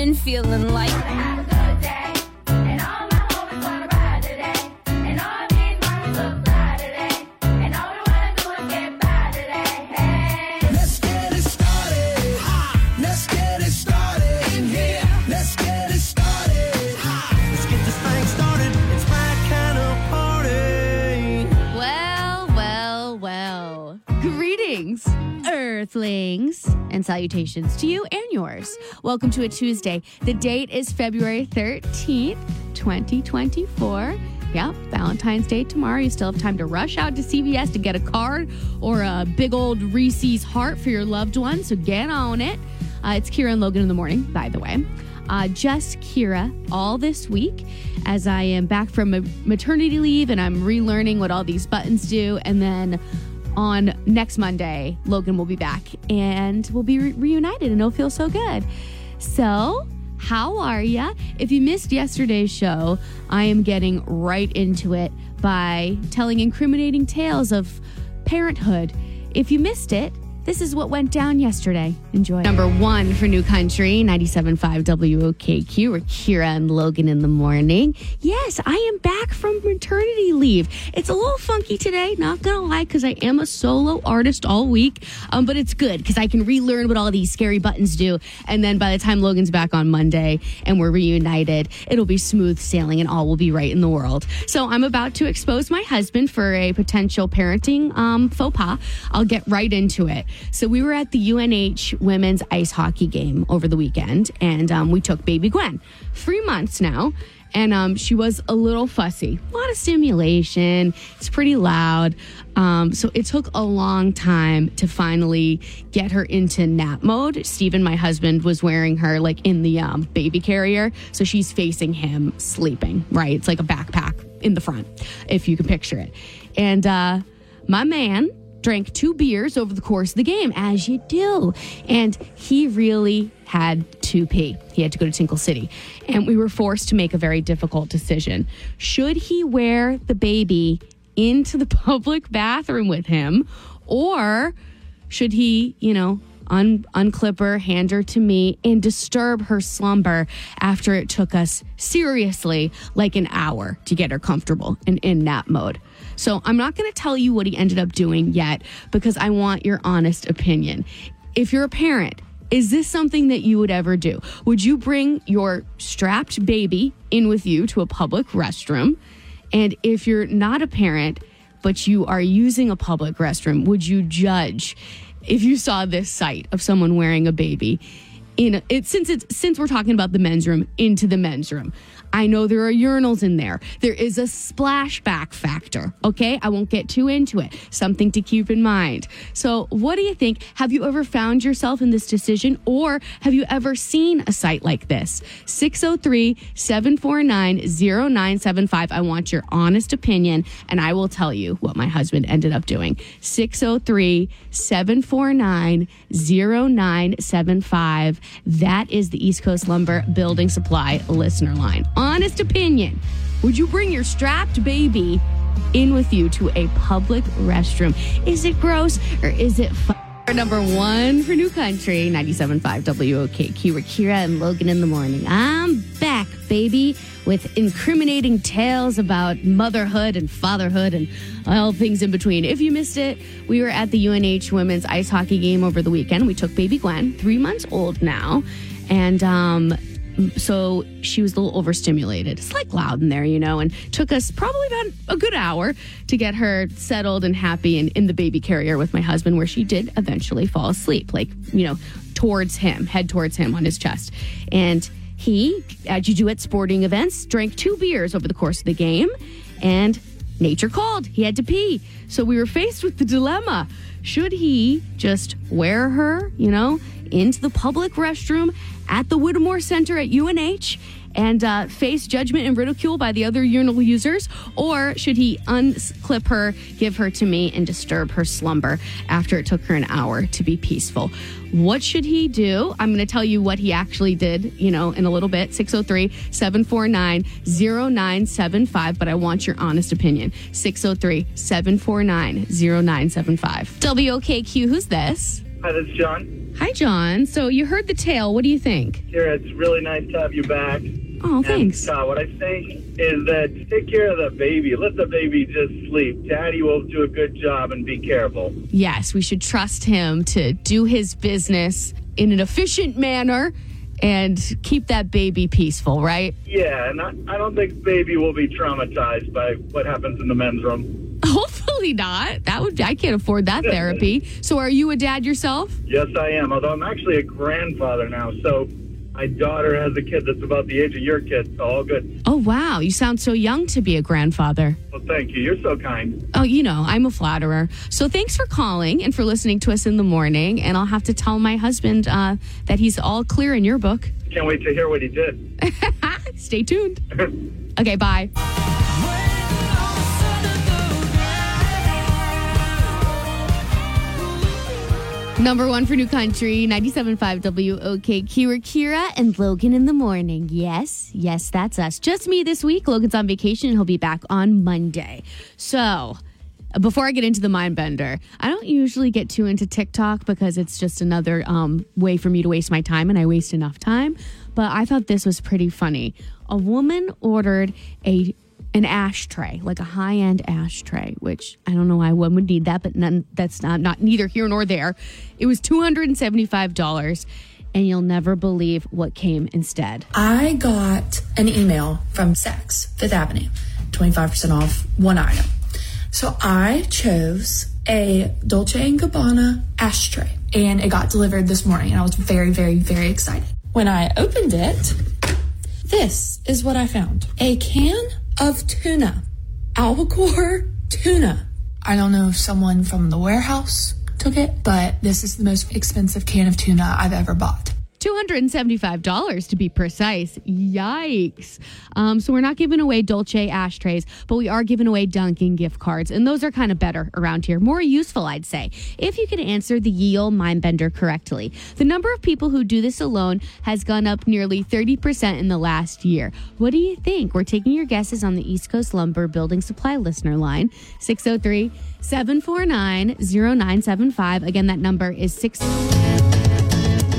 morning feeling like. Earthlings, and salutations to you and yours. Welcome to a Tuesday. The date is February 13th, 2024. Yep, Valentine's Day tomorrow. You still have time to rush out to CVS to get a card or a big old Reese's heart for your loved one. So get on it. Uh, it's Kira and Logan in the morning, by the way. Uh, just Kira all this week as I am back from maternity leave and I'm relearning what all these buttons do. And then on next Monday, Logan will be back and we'll be re- reunited and it'll feel so good. So, how are ya? If you missed yesterday's show, I am getting right into it by telling incriminating tales of parenthood. If you missed it, this is what went down yesterday. Enjoy. Number one for New Country, 97.5 WOKQ. We're Kira and Logan in the morning. Yes, I am back from maternity leave. It's a little funky today, not gonna lie, because I am a solo artist all week. Um, but it's good because I can relearn what all these scary buttons do. And then by the time Logan's back on Monday and we're reunited, it'll be smooth sailing and all will be right in the world. So I'm about to expose my husband for a potential parenting um, faux pas. I'll get right into it. So we were at the UNH women's ice hockey game over the weekend, and um, we took baby Gwen, three months now. And um, she was a little fussy. A lot of stimulation. It's pretty loud. Um, so it took a long time to finally get her into nap mode. Stephen, my husband, was wearing her like in the um, baby carrier. So she's facing him sleeping, right? It's like a backpack in the front, if you can picture it. And uh, my man drank two beers over the course of the game, as you do. And he really had to pee. He had to go to Tinkle City. And we were forced to make a very difficult decision. Should he wear the baby into the public bathroom with him? Or should he, you know, un- unclip her, hand her to me, and disturb her slumber after it took us seriously like an hour to get her comfortable and in nap mode. So I'm not going to tell you what he ended up doing yet because I want your honest opinion. If you're a parent, is this something that you would ever do? Would you bring your strapped baby in with you to a public restroom? And if you're not a parent, but you are using a public restroom, would you judge if you saw this sight of someone wearing a baby in it since it's since we're talking about the men's room into the men's room? I know there are urinals in there. There is a splashback factor. Okay. I won't get too into it. Something to keep in mind. So, what do you think? Have you ever found yourself in this decision or have you ever seen a site like this? 603 749 0975. I want your honest opinion and I will tell you what my husband ended up doing. 603 749 0975. That is the East Coast Lumber Building Supply listener line honest opinion, would you bring your strapped baby in with you to a public restroom? Is it gross or is it fun? Number one for New Country, 97.5 WOKQ. We're Kira and Logan in the morning. I'm back, baby, with incriminating tales about motherhood and fatherhood and all things in between. If you missed it, we were at the UNH women's ice hockey game over the weekend. We took baby Gwen, three months old now. And um, so she was a little overstimulated. It's like loud in there, you know, and took us probably about a good hour to get her settled and happy and in the baby carrier with my husband, where she did eventually fall asleep, like, you know, towards him, head towards him on his chest. And he, uh, as you do at sporting events, drank two beers over the course of the game and nature called. He had to pee. So we were faced with the dilemma. Should he just wear her, you know, into the public restroom at the Whittemore Center at UNH and uh, face judgment and ridicule by the other urinal users? Or should he unclip her, give her to me, and disturb her slumber after it took her an hour to be peaceful? What should he do? I'm going to tell you what he actually did, you know, in a little bit 603 749 0975. But I want your honest opinion 603 749 0975. WOKQ, who's this? Hi, this is John. Hi, John. So you heard the tale. What do you think? Kira, it's really nice to have you back. Oh, thanks. And, uh, what I think is that take care of the baby. Let the baby just sleep. Daddy will do a good job and be careful. Yes, we should trust him to do his business in an efficient manner and keep that baby peaceful, right? Yeah, and I, I don't think baby will be traumatized by what happens in the men's room. Hopefully not. That would I can't afford that therapy. So are you a dad yourself? Yes, I am. Although I'm actually a grandfather now, so my daughter has a kid that's about the age of your kid. So all good. Oh wow, you sound so young to be a grandfather. Well, thank you. You're so kind. Oh, you know, I'm a flatterer. So thanks for calling and for listening to us in the morning. And I'll have to tell my husband uh, that he's all clear in your book. Can't wait to hear what he did. Stay tuned. Okay, bye. Number one for New Country, 97.5 WOKQ. We're Kira and Logan in the morning. Yes, yes, that's us. Just me this week. Logan's on vacation he'll be back on Monday. So, before I get into the mind bender, I don't usually get too into TikTok because it's just another um, way for me to waste my time and I waste enough time. But I thought this was pretty funny. A woman ordered a an ashtray, like a high end ashtray, which I don't know why one would need that, but none, that's not not neither here nor there. It was two hundred and seventy five dollars, and you'll never believe what came instead. I got an email from Saks, Fifth Avenue, 25% off one item. So I chose a Dolce & Gabbana ashtray and it got delivered this morning and I was very, very, very excited. When I opened it, this is what I found. A can of tuna. Albacore tuna. I don't know if someone from the warehouse took it, but this is the most expensive can of tuna I've ever bought. $275 to be precise. Yikes. Um, so we're not giving away Dolce ashtrays, but we are giving away Dunkin' gift cards. And those are kind of better around here. More useful, I'd say, if you can answer the Yale Mind Bender correctly. The number of people who do this alone has gone up nearly 30% in the last year. What do you think? We're taking your guesses on the East Coast Lumber Building Supply listener line 603 749 0975. Again, that number is 6.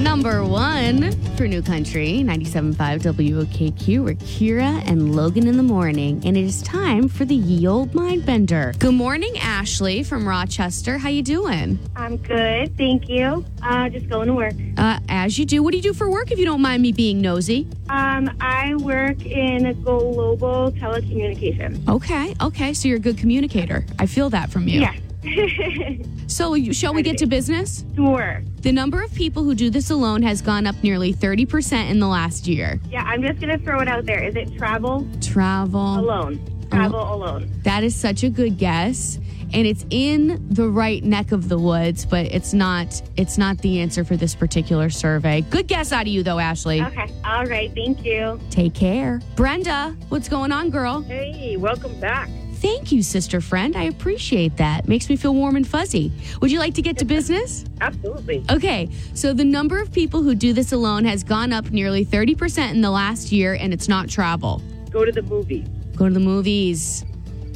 Number one for New Country, 97.5 WOKQ. We're Kira and Logan in the morning, and it is time for the Ye Old Mind Bender. Good morning, Ashley from Rochester. How you doing? I'm good, thank you. Uh, just going to work. Uh, as you do. What do you do for work, if you don't mind me being nosy? Um, I work in global telecommunication. Okay, okay. So you're a good communicator. I feel that from you. Yeah. So shall we get to business? sure. The number of people who do this alone has gone up nearly 30% in the last year. Yeah, I'm just gonna throw it out there. Is it travel Travel. alone? Travel alone. That is such a good guess. And it's in the right neck of the woods, but it's not it's not the answer for this particular survey. Good guess out of you though, Ashley. Okay. All right. Thank you. Take care. Brenda, what's going on, girl? Hey, welcome back. Thank you, sister friend. I appreciate that. Makes me feel warm and fuzzy. Would you like to get to business? Absolutely. Okay, so the number of people who do this alone has gone up nearly 30% in the last year, and it's not travel. Go to the movies. Go to the movies.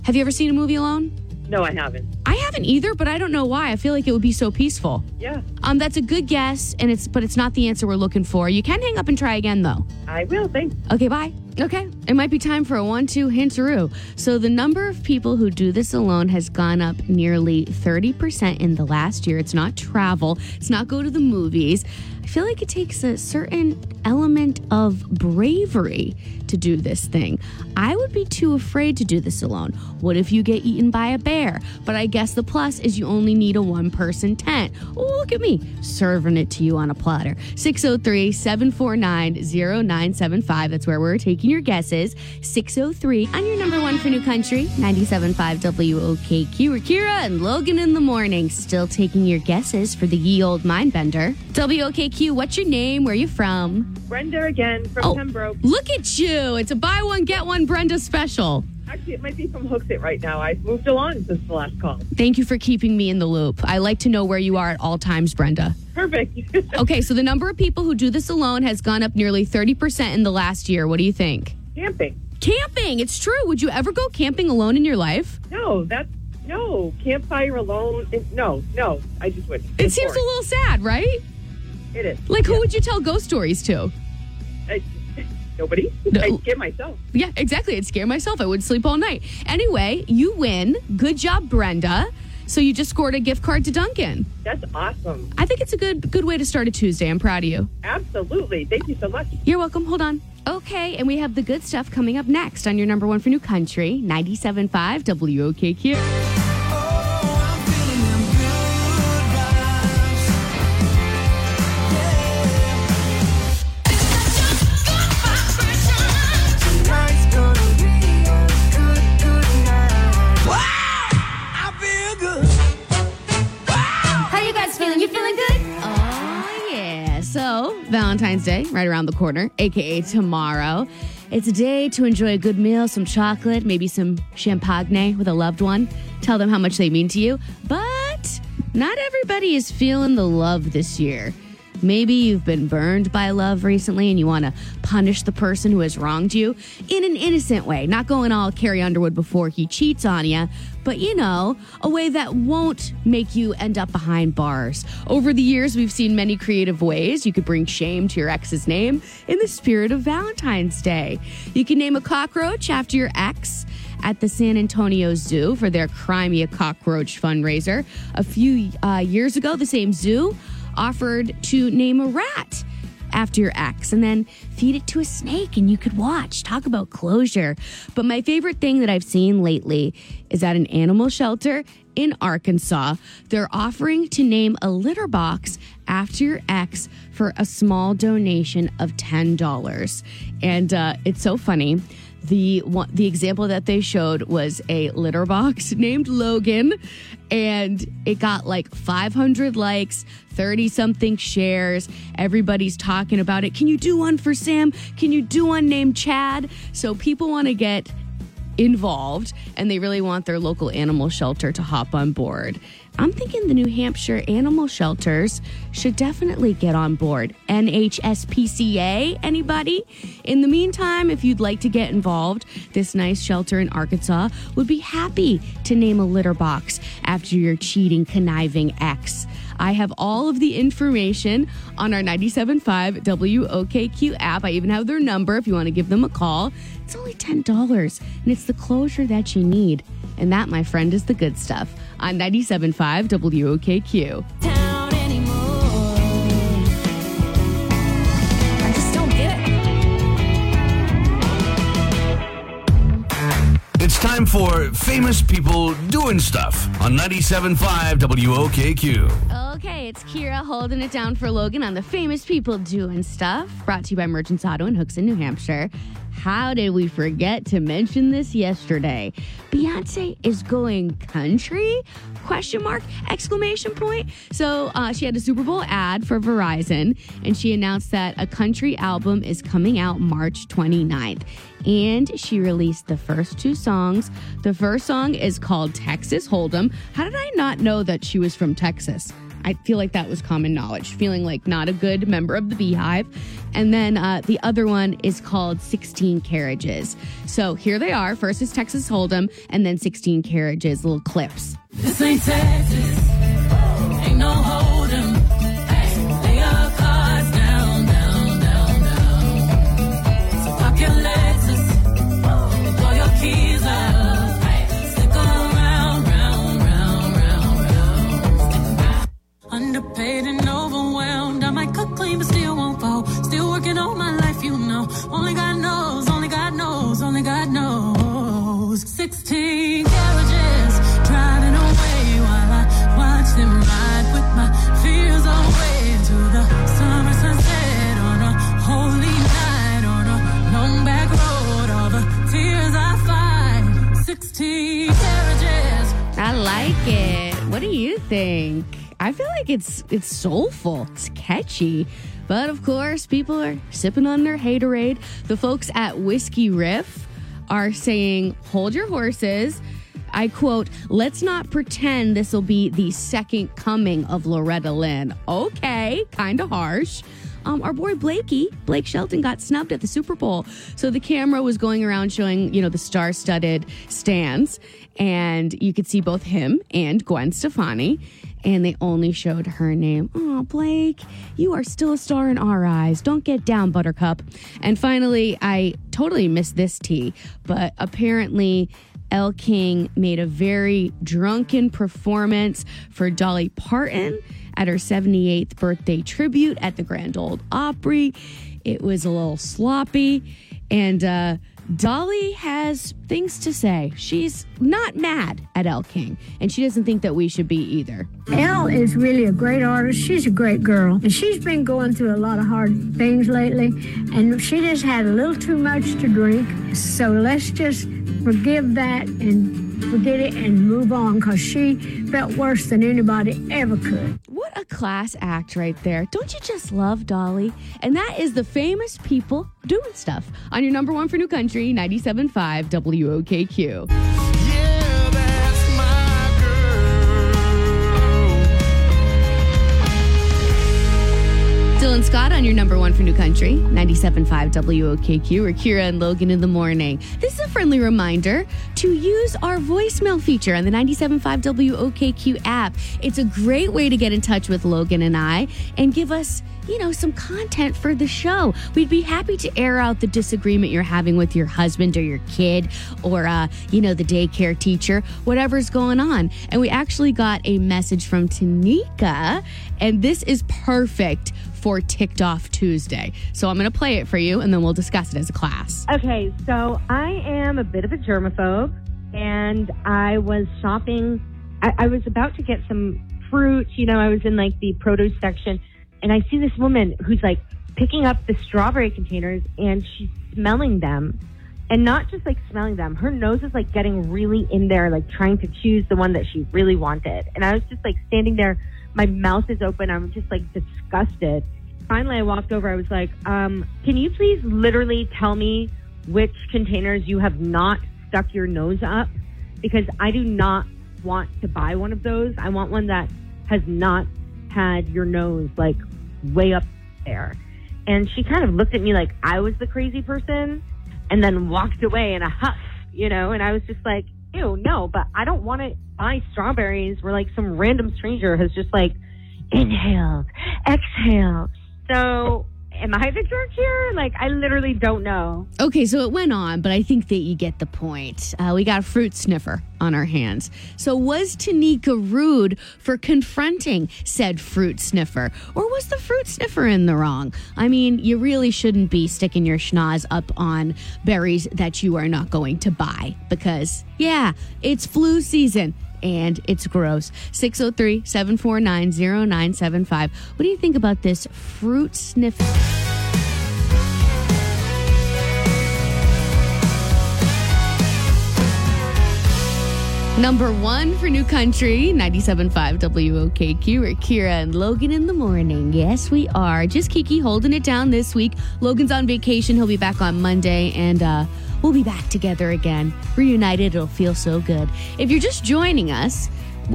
Have you ever seen a movie alone? No, I haven't. I haven't either, but I don't know why. I feel like it would be so peaceful. Yeah, Um, that's a good guess, and it's but it's not the answer we're looking for. You can hang up and try again though. I will. Thanks. Okay, bye. Okay, it might be time for a one-two hinteroo. So the number of people who do this alone has gone up nearly thirty percent in the last year. It's not travel. It's not go to the movies. I feel like it takes a certain element of bravery to do this thing. I would be too afraid to do this alone. What if you get eaten by a bear? But I guess the plus is you only need a one person tent. Oh, look at me serving it to you on a platter. 603 749 0975. That's where we're taking your guesses. 603 on your number one for New Country, 97.5 WOKQ. We're Kira and Logan in the morning, still taking your guesses for the ye old mind bender. WOKQ, what's your name? Where are you from? Brenda again from Oh. Pembroke. Look at you. It's a buy one, get one Brenda special. Actually, it might be from Hooksett right now. I've moved along since the last call. Thank you for keeping me in the loop. I like to know where you are at all times, Brenda. Perfect. Okay, so the number of people who do this alone has gone up nearly 30% in the last year. What do you think? Camping. Camping. It's true. Would you ever go camping alone in your life? No, that's No, campfire alone. It- No, no, I just wouldn't. It It's seems a little sad, right? It is. Like, who Yeah. would you tell ghost stories to? Nobody. No. I get myself. Yeah, exactly. I'd scare myself. I would sleep all night. Anyway, you win. Good job, Brenda. So you just scored a gift card to Dunkin'. That's awesome. I think it's a good good way to start a Tuesday. I'm proud of you. Absolutely. Thank you so much. You're welcome. Hold on. Okay, and we have the good stuff coming up next on your number one for new country, 97.5 WOKQ. Valentine's Day, right around the corner, aka tomorrow. It's a day to enjoy a good meal, some chocolate, maybe some champagne with a loved one. Tell them how much they mean to you. But not everybody is feeling the love this year. Maybe you've been burned by love recently and you want to punish the person who has wronged you in an innocent way, not going all Carrie Underwood before he cheats on you, but you know, a way that won't make you end up behind bars. Over the years, we've seen many creative ways you could bring shame to your ex's name in the spirit of Valentine's Day. You can name a cockroach after your ex at the San Antonio Zoo for their Cry Me a Cockroach fundraiser. A few uh, years ago, the same zoo offered to name a rat after your ex and then feed it to a snake and you could watch. Talk about closure. But my favorite thing that I've seen lately is at an animal shelter in Arkansas. They're offering to name a litter box after your ex for a small donation of $10. And uh, it's so funny. The one, the example that they showed was a litter box named Logan, and it got like 500 likes, 30 something shares. Everybody's talking about it. Can you do one for Sam? Can you do one named Chad? So people want to get involved and they really want their local animal shelter to hop on board. I'm thinking the New Hampshire animal shelters should definitely get on board. NHSPCA, anybody? In the meantime, if you'd like to get involved, this nice shelter in Arkansas would be happy to name a litter box after your cheating, conniving ex. I have all of the information on our 97.5 WOKQ app. I even have their number if you want to give them a call. It's only $10, and it's the closure that you need. And that, my friend, is the good stuff on 97.5 WOKQ. Town anymore. I just don't get it. It's time for famous people doing stuff on 97.5 WOKQ. Okay, it's Kira holding it down for Logan on the famous people doing stuff. Brought to you by Merchants Auto and Hooks in New Hampshire. How did we forget to mention this yesterday? Beyonce is going country? Question mark exclamation point. So uh, she had a Super Bowl ad for Verizon, and she announced that a country album is coming out March 29th. And she released the first two songs. The first song is called Texas Hold'em. How did I not know that she was from Texas? I feel like that was common knowledge, feeling like not a good member of the beehive. And then uh, the other one is called 16 Carriages. So here they are. First is Texas Hold'em, and then 16 Carriages, little clips. This ain't Texas. Ain't no hold'em. I fight. 16 carriages. I like it. What do you think? I feel like it's it's soulful. It's catchy. But of course, people are sipping on their haterade. The folks at Whiskey Riff are saying, "Hold your horses." I quote, let's not pretend this will be the second coming of Loretta Lynn. Okay, kind of harsh. Um, our boy Blakey, Blake Shelton, got snubbed at the Super Bowl. So the camera was going around showing, you know, the star studded stands. And you could see both him and Gwen Stefani. And they only showed her name. Oh, Blake, you are still a star in our eyes. Don't get down, Buttercup. And finally, I totally missed this tea, but apparently, Elle King made a very drunken performance for Dolly Parton at her 78th birthday tribute at the Grand Ole Opry. It was a little sloppy, and uh, Dolly has things to say. She's not mad at Elle King, and she doesn't think that we should be either. Elle is really a great artist. She's a great girl. And she's been going through a lot of hard things lately. And she just had a little too much to drink. So let's just forgive that and forget it and move on because she felt worse than anybody ever could. Class act right there. Don't you just love Dolly? And that is the famous people doing stuff on your number one for New Country, 97.5 WOKQ. Dylan Scott on your number one for New Country, 97.5 WOKQ, or Kira and Logan in the morning. This is a friendly reminder to use our voicemail feature on the 97.5 WOKQ app. It's a great way to get in touch with Logan and I and give us you know, some content for the show. We'd be happy to air out the disagreement you're having with your husband or your kid or, uh, you know, the daycare teacher, whatever's going on. And we actually got a message from Tanika, and this is perfect for Ticked Off Tuesday. So I'm going to play it for you and then we'll discuss it as a class. Okay, so I am a bit of a germaphobe, and I was shopping. I, I was about to get some fruit. You know, I was in like the produce section, and I see this woman who's like picking up the strawberry containers and she's smelling them. And not just like smelling them, her nose is like getting really in there, like trying to choose the one that she really wanted. And I was just like standing there, my mouth is open. I'm just like disgusted. Finally, I walked over. I was like, um, can you please literally tell me which containers you have not stuck your nose up? Because I do not want to buy one of those. I want one that has not had your nose like way up there. And she kind of looked at me like I was the crazy person and then walked away in a huff, you know, and I was just like, ew, no, but I don't want to buy strawberries where like some random stranger has just like inhaled, exhaled. So am I the jerk here? Like, I literally don't know. Okay, so it went on, but I think that you get the point. Uh, we got a fruit sniffer on our hands. So was Tanika rude for confronting said fruit sniffer? Or was the fruit sniffer in the wrong? I mean, you really shouldn't be sticking your schnoz up on berries that you are not going to buy because, yeah, it's flu season. And it's gross. 603 749 0975. What do you think about this fruit sniff? Number one for New Country, 97.5 WOKQ. We're Kira and Logan in the morning. Yes, we are. Just Kiki holding it down this week. Logan's on vacation. He'll be back on Monday, and uh, we'll be back together again. Reunited. It'll feel so good. If you're just joining us,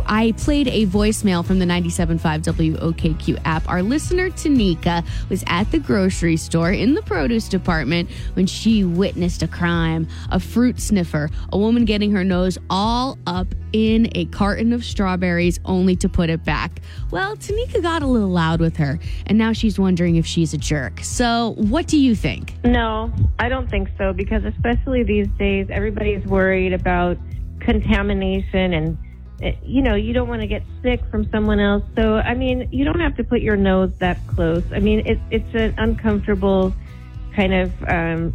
I played a voicemail from the 97.5 WOKQ app. Our listener, Tanika, was at the grocery store in the produce department when she witnessed a crime a fruit sniffer, a woman getting her nose all up in a carton of strawberries only to put it back. Well, Tanika got a little loud with her, and now she's wondering if she's a jerk. So, what do you think? No, I don't think so because especially these days, everybody's worried about contamination and you know, you don't want to get sick from someone else. So, I mean, you don't have to put your nose that close. I mean, it, it's an uncomfortable kind of, um,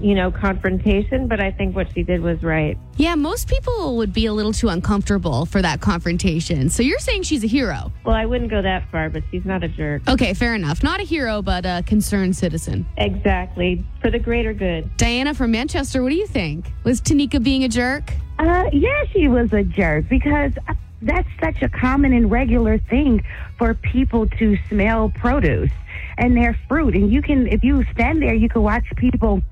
you know, confrontation, but I think what she did was right. Yeah, most people would be a little too uncomfortable for that confrontation. So, you're saying she's a hero? Well, I wouldn't go that far, but she's not a jerk. Okay, fair enough. Not a hero, but a concerned citizen. Exactly. For the greater good. Diana from Manchester, what do you think? Was Tanika being a jerk? Uh, yeah, she was a jerk because that's such a common and regular thing for people to smell produce and their fruit. And you can, if you stand there, you can watch people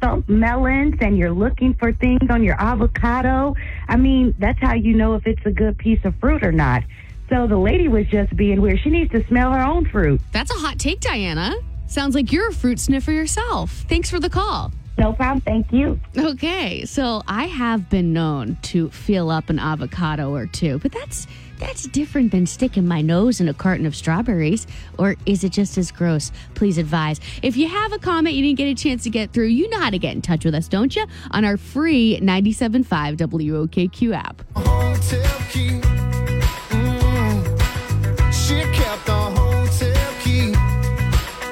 thump melons and you're looking for things on your avocado. I mean, that's how you know if it's a good piece of fruit or not. So the lady was just being weird. She needs to smell her own fruit. That's a hot take, Diana. Sounds like you're a fruit sniffer yourself. Thanks for the call. No problem. Thank you. Okay, so I have been known to feel up an avocado or two, but that's that's different than sticking my nose in a carton of strawberries. Or is it just as gross? Please advise. If you have a comment you didn't get a chance to get through, you know how to get in touch with us, don't you? On our free 97.5 WOKQ app.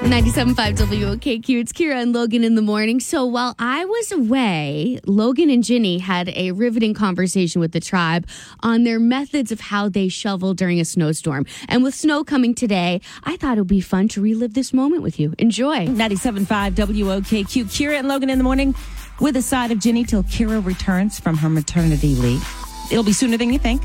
97.5 WOKQ. It's Kira and Logan in the morning. So while I was away, Logan and Ginny had a riveting conversation with the tribe on their methods of how they shovel during a snowstorm. And with snow coming today, I thought it would be fun to relive this moment with you. Enjoy. 97.5 WOKQ. Kira and Logan in the morning with a side of Ginny till Kira returns from her maternity leave. It'll be sooner than you think.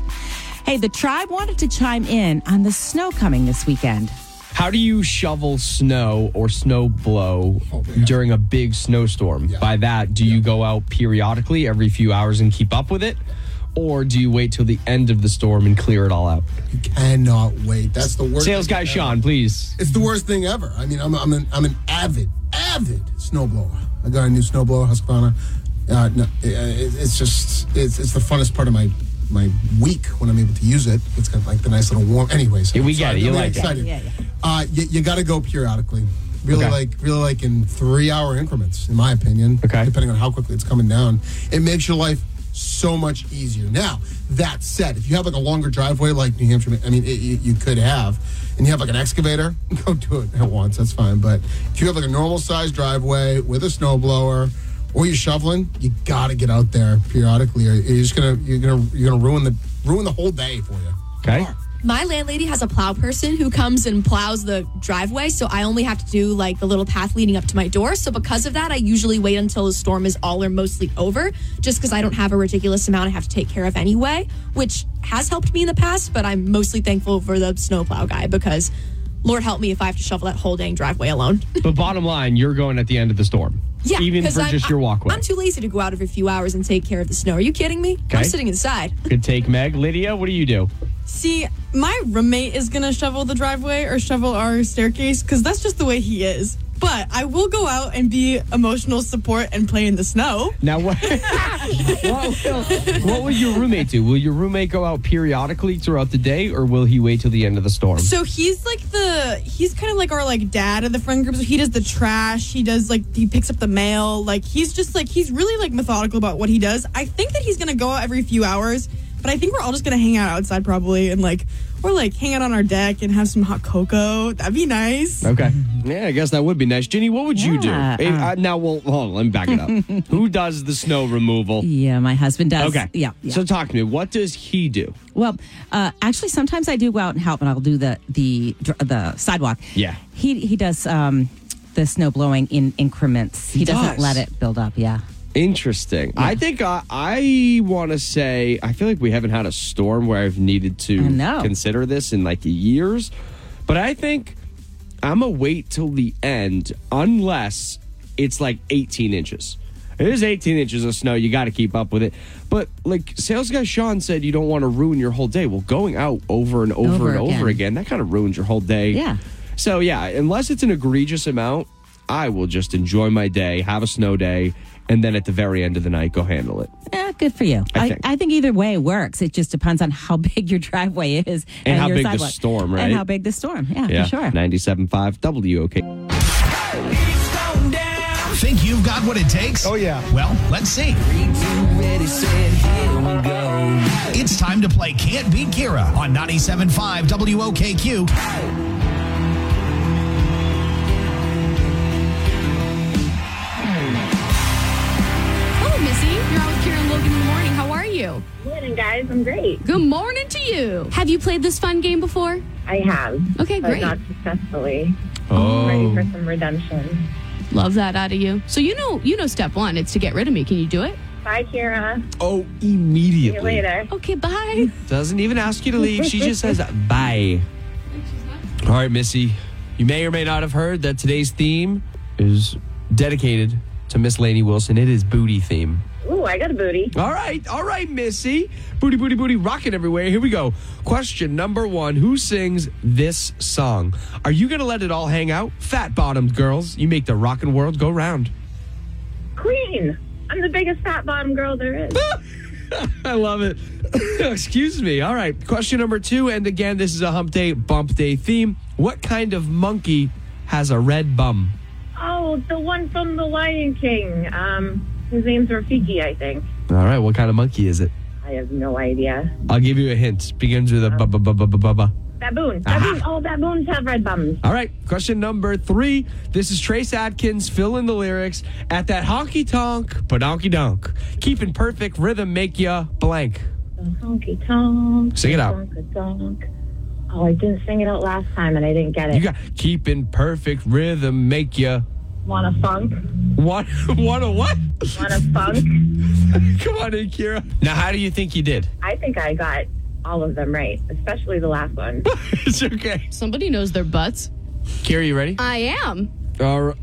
Hey, the tribe wanted to chime in on the snow coming this weekend. How do you shovel snow or snow blow during a big snowstorm? By that, do you go out periodically every few hours and keep up with it? Or do you wait till the end of the storm and clear it all out? You cannot wait. That's the worst. Sales guy ever. Sean, please. It's the worst thing ever. I mean, I'm I'm an I'm an avid avid snowblower. I got a new snowblower, Husqvarna. Uh, no, it, it's just it's it's the funnest part of my my week when I'm able to use it. It's got like the nice little warm. Anyways, Yeah, we I'm get it. You I'm like it. excited. Yeah, yeah. Uh, you, you got to go periodically. Really Okay. like really like in three hour increments, in my opinion. Okay. Depending on how quickly it's coming down, it makes your life so much easier. Now that said, if you have like a longer driveway like New Hampshire, I mean, it, you, you could have, and you have like an excavator, go do it at once. That's fine. But if you have like a normal sized driveway with a snowblower. Or you're shoveling, you gotta get out there periodically, or you're just gonna you're gonna you're gonna ruin the ruin the whole day for you. Okay. My landlady has a plow person who comes and plows the driveway, so I only have to do like the little path leading up to my door. So because of that, I usually wait until the storm is all or mostly over, just because I don't have a ridiculous amount I have to take care of anyway, which has helped me in the past. But I'm mostly thankful for the snowplow guy because, Lord help me if I have to shovel that whole dang driveway alone. But bottom line, you're going at the end of the storm. Yeah, Even 'cause for I'm- just your walkway. I'm too lazy to go out every few hours and take care of the snow. Are you kidding me? Okay. I'm sitting inside. Good take, Meg. Lydia, what do you do? See, my roommate is gonna shovel the driveway or shovel our staircase because that's just the way he is. But I will go out and be emotional support and play in the snow. Now, what, what, will, what will your roommate do? Will your roommate go out periodically throughout the day, or will he wait till the end of the storm? So he's like the he's kind of like our like dad of the friend group. So he does the trash. He does like he picks up the mail. Like he's just like he's really like methodical about what he does. I think that he's gonna go out every few hours, but I think we're all just gonna hang out outside probably and like or like hang out on our deck and have some hot cocoa. That'd be nice. Okay. Yeah, I guess that would be nice. Ginny, what would you do? Yeah, Hey, uh, uh, now, well, hold on, let me back it up. Who does the snow removal? Yeah, my husband does. Okay. Yeah. yeah. So talk to me. What does he do? Well, uh, actually, sometimes I do go out and help, and I'll do the the dr- the sidewalk. Yeah. He he does um, the snow blowing in increments. He, He doesn't does? let it build up. Yeah. Interesting. I think uh, I want to say I feel like we haven't had a storm where I've needed to consider this in like years, but I think I'm gonna wait till the end unless it's like 18 inches. It is 18 inches of snow. You got to keep up with it. But like sales guy Sean said, you don't want to ruin your whole day. Well, going out over and over, Over and over again. again, that kind of ruins your whole day. Yeah. So yeah, unless it's an egregious amount, I will just enjoy my day, have a snow day, and then at the very end of the night, go handle it. Yeah, good for you. I I, think. I think either way works. It just depends on how big your driveway is And how your big the storm, right? And how big the storm. Yeah, for sure. 97.5 WOK. Think you've got what it takes? Oh, yeah. Well, let's see. It's time to play Can't Beat Kira on 97.5 WOKQ. Morning, guys. I'm great. Good morning to you. Have you played this fun game before? I have. Okay, but great. not successfully. Oh. I'm Ready oh. for some redemption. Love that out of you. So you know, you know, step one, it's to get rid of me. Can you do it? Bye, Kira. Oh, See you immediately. later. Okay, bye. Doesn't even ask you to leave. She just says bye. All right, Missy. You may or may not have heard that today's theme is dedicated to Miss Lainey Wilson. It is booty theme. Ooh, I got a booty. All right, all right, Missy. Booty, booty, booty, rocking everywhere. Here we go. Question number one Who sings this song? Are you going to let it all hang out? Fat bottomed girls, you make the rockin' world go round. Queen. I'm the biggest fat bottom girl there is. I love it. Excuse me. All right. Question number two. And again, this is a hump day, bump day theme. What kind of monkey has a red bum? oh, the one from The Lion King. Um, his name's Rafiki, I think. All right. What kind of monkey is it? I have no idea. I'll give you a hint. Begins with a bu- bu- bu- bu- bu- bu. Baboon. Baboon. Oh, baboons have red bums. All right. Question number three. This is Trace Adkins. Fill in the lyrics. At that honky tonk, badonkadonk. Keeping perfect rhythm make ya blank. Honky tonk. Sing it out. Donk. Oh, I didn't sing it out last time and I didn't get it. You got keeping perfect rhythm make ya Want a funk? what? What a what? Want a funk? Come on in, Kira. Now, how do you think you did? I think I got all of them right, especially the last one. it's okay. Somebody knows their butts. Kira, you ready? I am. All right.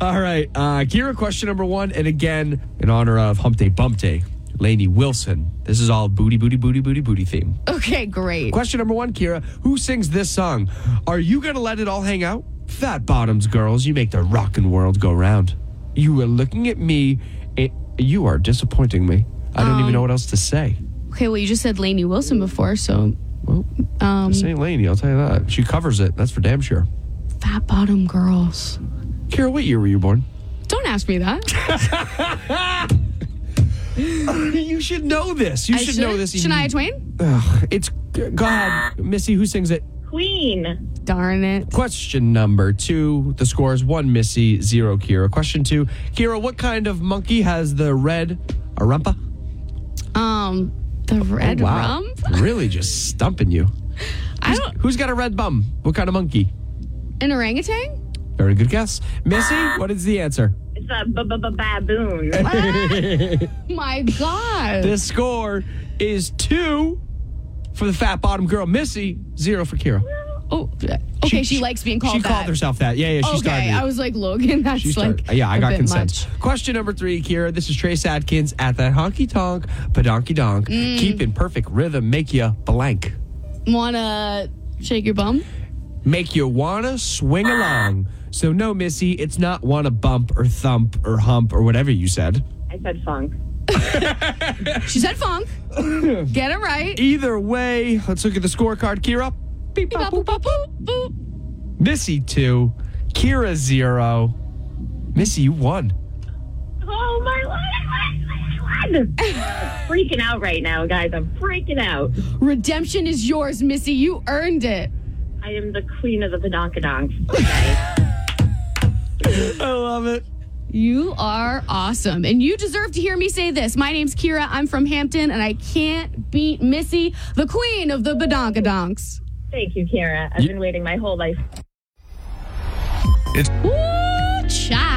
All right. Uh, Kira, question number one. And again, in honor of Hump Day Bump Day, Lainey Wilson. This is all booty, booty, booty, booty, booty theme. Okay, great. Question number one, Kira. Who sings this song? Are you going to let it all hang out? Fat bottoms, girls. You make the rockin' world go round. You are looking at me. And you are disappointing me. I don't even know what else to say. Okay, well, you just said Lainey Wilson before, so. um, This ain't Lainey, I'll tell you that. She covers it. That's for damn sure. fat bottom girls. Kira, what year were you born? Don't ask me that. you should know this. You I should, know this. Shania Twain? Ugh, it's God, Missy. Who sings it? Queen. Darn it. Question number two. The score is one Missy, zero Kira. Question two. Kira, what kind of monkey has the red arumpa? Um, the red Oh, wow. rum? Really just stumping you. I don't. Who's got a red bum? What kind of monkey? An orangutan? Very good guess. Missy, what is the answer? It's a b- b- b- baboon. My God. the score is two for the fat bottom girl, Missy, zero for Kira. Oh, okay. She, likes being called She that. called herself that. Yeah, yeah, she okay, started it. I was like, Logan, that's She like. started. yeah, I a got bit consent. much. Question number three, Kira. This is Trace Adkins at that honky tonk, badonkadonk. Mm. Keep in perfect rhythm, make you blank. Wanna shake your bum? Make you wanna swing along. So no, Missy, it's not wanna bump or thump or hump or whatever you said. I said funk. She said funk. Get it right. Either way, let's look at the scorecard, Kira. Beep, bop, boop, bop, boop, boop. Missy two, Kira zero. Missy, you won. Oh, my life. I'm freaking out right now, guys. I'm freaking out. Redemption is yours, Missy. You earned it. I am the queen of the badonkadonks. I love it. You are awesome. And you deserve to hear me say this. My name's Kira. I'm from Hampton, and I can't beat Missy, the queen of the badonkadonks. Thank you, Kira. I've been waiting my whole life. It's. Ooh, child.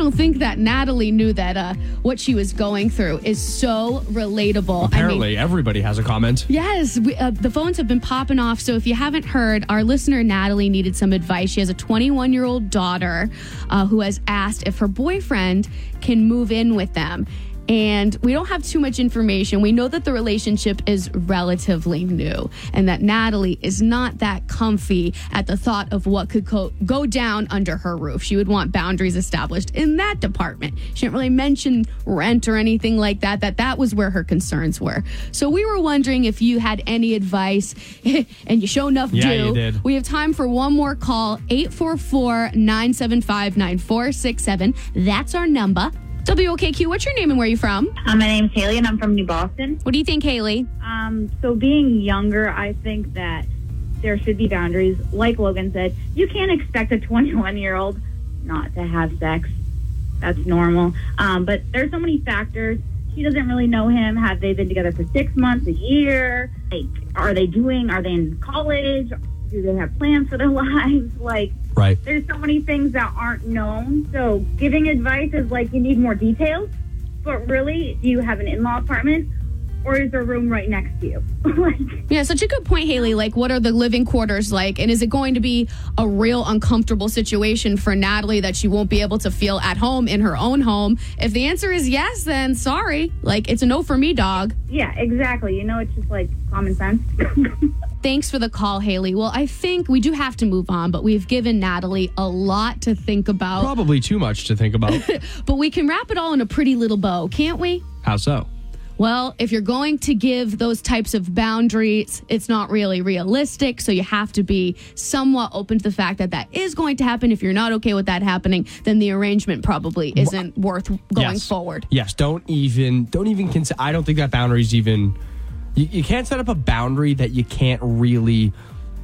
I don't think that Natalie knew that uh, what she was going through is so relatable. I mean, Apparently, everybody has a comment. Yes, we, uh, the phones have been popping off. So if you haven't heard, our listener Natalie needed some advice. She has a 21 year old daughter uh, who has asked if her boyfriend can move in with them. And we don't have too much information. We know that the relationship is relatively new and that Natalie is not that comfy at the thought of what could go, go down under her roof. She would want boundaries established in that department. She didn't really mention rent or anything like that, that that was where her concerns were. So we were wondering if you had any advice, and you show enough Yeah, do. you did. We have time for one more call 844 975 9467. That's our number. WOKQ, what's your name and where are you from? Uh, my name's Haley, and I'm from New Boston. What do you think, Haley? Um, so, being younger, I think that there should be boundaries. Like Logan said, you can't expect a 21 year old not to have sex. That's normal. Um, but there's so many factors. She doesn't really know him. Have they been together for six months, a year? Like, are they doing? Are they in college? Do they have plans for their lives? Like, Right. there's so many things that aren't known. So giving advice is like you need more details. But really, do you have an in-law apartment or is there a room right next to you? like, Yeah, such a good point, Haley. Like, what are the living quarters like? And is it going to be a real uncomfortable situation for Natalie that she won't be able to feel at home in her own home? If the answer is yes, then sorry. Like, it's a no for me, dog. yeah, exactly. You know, it's just like common sense. Thanks for the call, Haley. Well, I think we do have to move on, but we've given Natalie a lot to think about. Probably too much to think about. But we can wrap it all in a pretty little bow, can't we? How so? Well, if you're going to give those types of boundaries, it's not really realistic. So you have to be somewhat open to the fact that that is going to happen. If you're not okay with that happening, then the arrangement probably isn't worth going Yes. forward. Yes, don't even don't even consider. I don't think that boundary's even. You, you can't set up a boundary that you can't really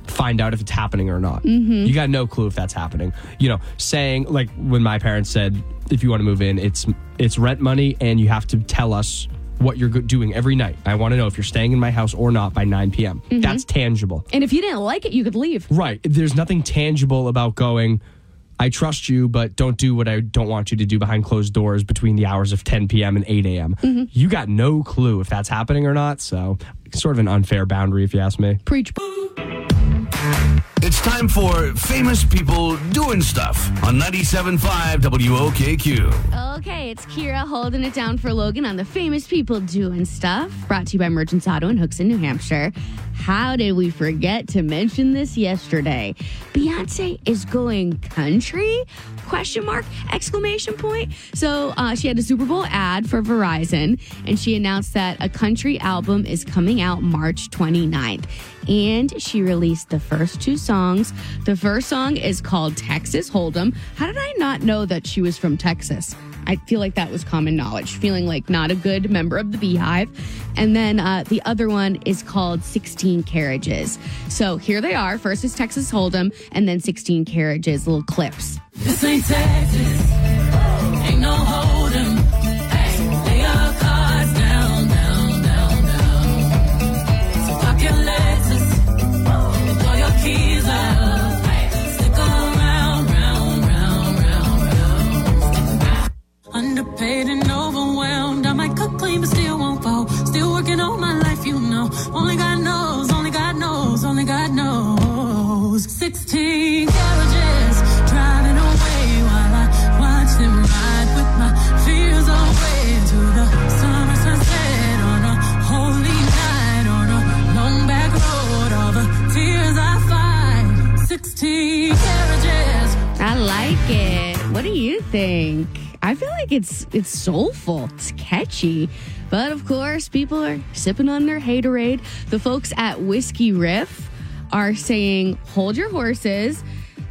find out if it's happening or not. Mhm. You got no clue if that's happening. You know, saying like when my parents said, if you want to move in, it's it's rent money, and you have to tell us what you're doing every night. I want to know if you're staying in my house or not by 9 p.m. Mhm. That's tangible. And if you didn't like it, you could leave. Right. There's nothing tangible about going, I trust you, but don't do what I don't want you to do behind closed doors between the hours of 10 p.m. and 8 a.m. Mhm. You got no clue if that's happening or not. So, sort of an unfair boundary, if you ask me. Preach. It's time for famous people doing stuff on 97.5 WOKQ. Okay, it's Kira holding it down for Logan on the famous people doing stuff. Brought to you by Merchants Auto and Hooksett New Hampshire. How did we forget to mention this yesterday? Beyonce is going country? Question mark! Exclamation point. So uh, she had a Super Bowl ad for Verizon, and she announced that a country album is coming out March 29th. And she released the first two songs. The first song is called Texas Hold'em. How did I not know that she was from Texas? I feel like that was common knowledge, feeling like not a good member of the BeyHive. And then uh, the other one is called 16 Carriages. So here they are. First is Texas Hold'em, and then 16 Carriages, little clips. This ain't Texas. I fight. 16 carriages. I like it. What do you think? I feel like it's it's soulful. It's catchy. But of course, people are sipping on their haterade. The folks at Whiskey Riff are saying, "Hold your horses."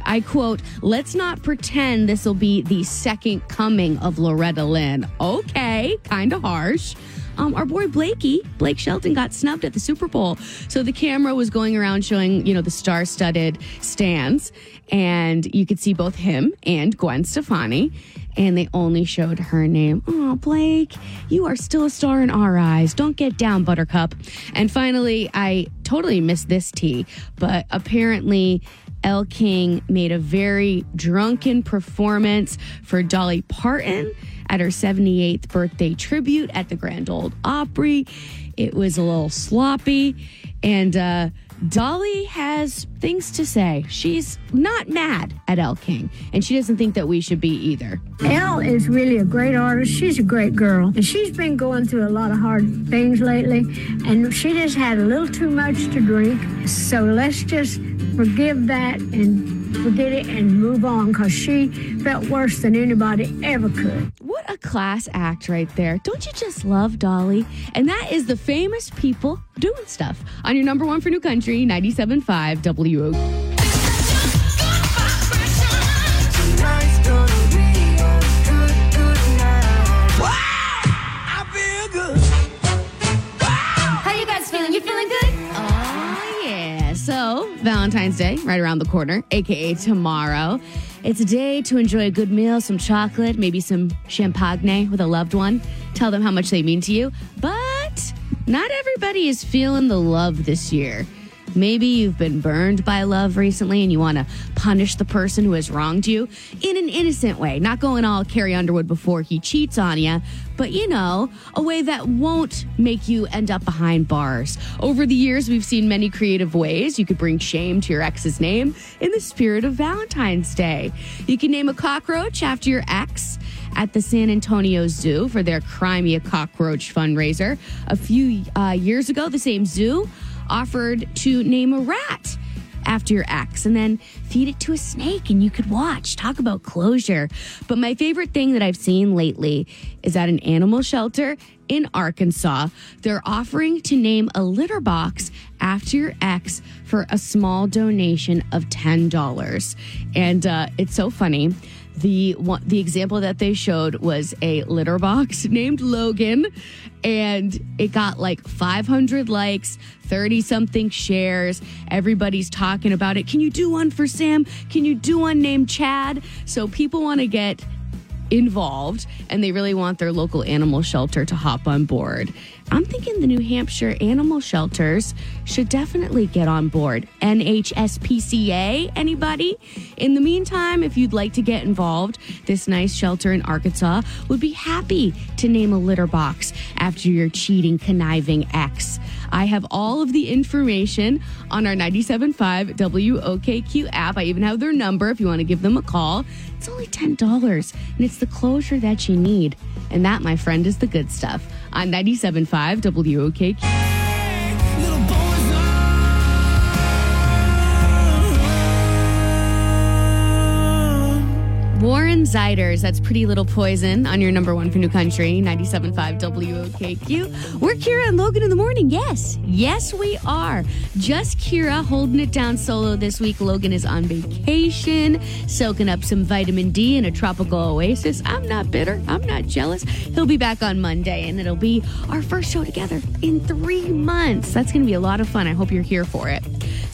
I quote, let's not pretend this will be the second coming of Loretta Lynn. Okay, kind of harsh. Um, our boy Blakey, Blake Shelton, got snubbed at the Super Bowl. So the camera was going around showing, you know, the star studded stands. And you could see both him and Gwen Stefani. And they only showed her name. Oh, Blake, you are still a star in our eyes. Don't get down, Buttercup. And finally, I totally missed this tea, but apparently, Elle King made a very drunken performance for Dolly Parton at her 78th birthday tribute at the Grand Ole Opry. It was a little sloppy, and uh, Dolly has things to say. She's not mad at Elle King, and she doesn't think that we should be either. Elle is really a great artist. She's a great girl. And she's been going through a lot of hard things lately. And she just had a little too much to drink. So let's just forgive that and forget it and move on because she felt worse than anybody ever could. What a class act right there. Don't you just love Dolly? And that is the famous people doing stuff on your number one for New Country, 97.5 WO. Valentine's Day, right around the corner, aka tomorrow. It's a day to enjoy a good meal, some chocolate, maybe some champagne with a loved one. Tell them how much they mean to you. But not everybody is feeling the love this year. Maybe you've been burned by love recently and you want to punish the person who has wronged you in an innocent way, not going all Carrie Underwood before he cheats on you, but you know, a way that won't make you end up behind bars. Over the years, we've seen many creative ways you could bring shame to your ex's name in the spirit of Valentine's Day. You can name a cockroach after your ex at the San Antonio Zoo for their Cry Me a Cockroach fundraiser. A few uh, years ago, the same zoo offered to name a rat after your ex and then feed it to a snake and you could watch. Talk about closure. But my favorite thing that I've seen lately is at an animal shelter in Arkansas. They're offering to name a litter box after your ex for a small donation of $10. And uh, it's so funny. The one, the example that they showed was a litter box named Logan, and it got like 500 likes, 30 something shares. Everybody's talking about it. Can you do one for Sam? Can you do one named Chad? So people want to get involved and they really want their local animal shelter to hop on board. I'm thinking the New Hampshire animal shelters should definitely get on board. NHSPCA, anybody? In the meantime, if you'd like to get involved, this nice shelter in Arkansas would be happy to name a litter box after your cheating, conniving ex. I have all of the information on our 97.5 WOKQ app. I even have their number if you want to give them a call. It's only $10, and it's the closure that you need. And that, my friend, is the good stuff on 97.5 WOKQ. Warren Zeiders, that's Pretty Little Poison on your number one for New Country, 97.5 WOKQ. We're Kira and Logan in the morning. Yes, yes, we are. Just Kira holding it down solo this week. Logan is on vacation, soaking up some vitamin D in a tropical oasis. I'm not bitter. I'm not jealous. He'll be back on Monday, and it'll be our first show together in three months. That's going to be a lot of fun. I hope you're here for it.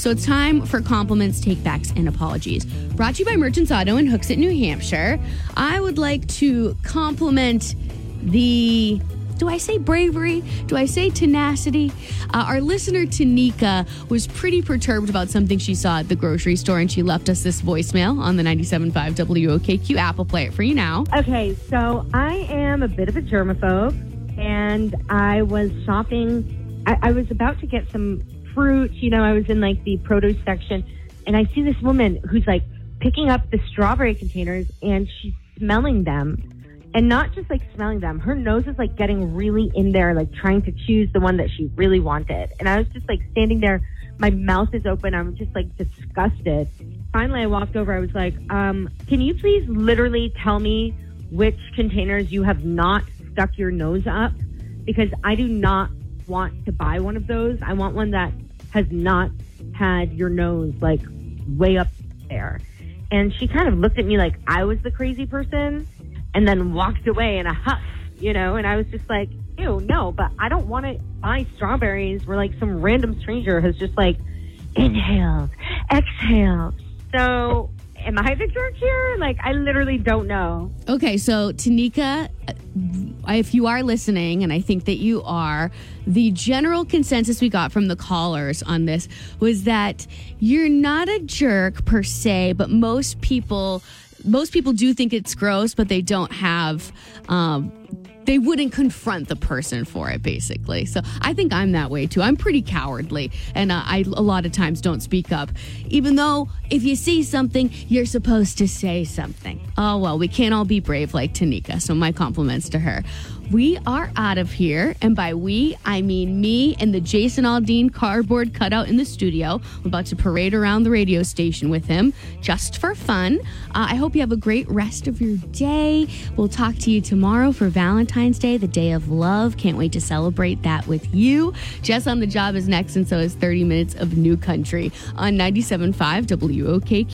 So it's time for compliments, takebacks, and apologies. Brought to you by Merchants Auto in Hooksett, New Hampshire. I would like to compliment the. Do I say bravery? Do I say tenacity? Uh, our listener Tanika was pretty perturbed about something she saw at the grocery store, and she left us this voicemail on the 97.5 WOKQ app. I'll play it for you now. Okay, so I am a bit of a germaphobe, and I was shopping. I, I was about to get some fruit. You know, I was in like the produce section, and I see this woman who's like picking up the strawberry containers and she's smelling them. And not just like smelling them, her nose is like getting really in there, like trying to choose the one that she really wanted. And I was just like standing there, my mouth is open. I'm just like disgusted. Finally, I walked over. I was like, um, can you please literally tell me which containers you have not stuck your nose up? Because I do not want to buy one of those. I want one that has not had your nose like way up there. And she kind of looked at me like I was the crazy person and then walked away in a huff, you know, and I was just like, ew, no, but I don't want to buy strawberries where like some random stranger has just like inhaled, exhaled. So am I the jerk here? Like, I literally don't know. Okay, so Tanika, uh, if you are listening, and I think that you are, the general consensus we got from the callers on this was that you're not a jerk per se, but most people. Most people do think it's gross, but they don't have um, they wouldn't confront the person for it basically. So i think i'm that way too. I'm pretty cowardly and uh, i a lot of times don't speak up. Even though if you see something you're supposed to say something. Oh well we can't all be brave like tanika so my compliments to her we are out of here and by we i mean me and the jason aldean cardboard cutout in the studio i'm about to parade around the radio station with him just for fun uh, i hope you have a great rest of your day we'll talk to you tomorrow for valentine's Day, the day of love. Can't wait to celebrate that with you. Jess on the job is next, and so is 30 minutes of new country on 97.5 WOKQ.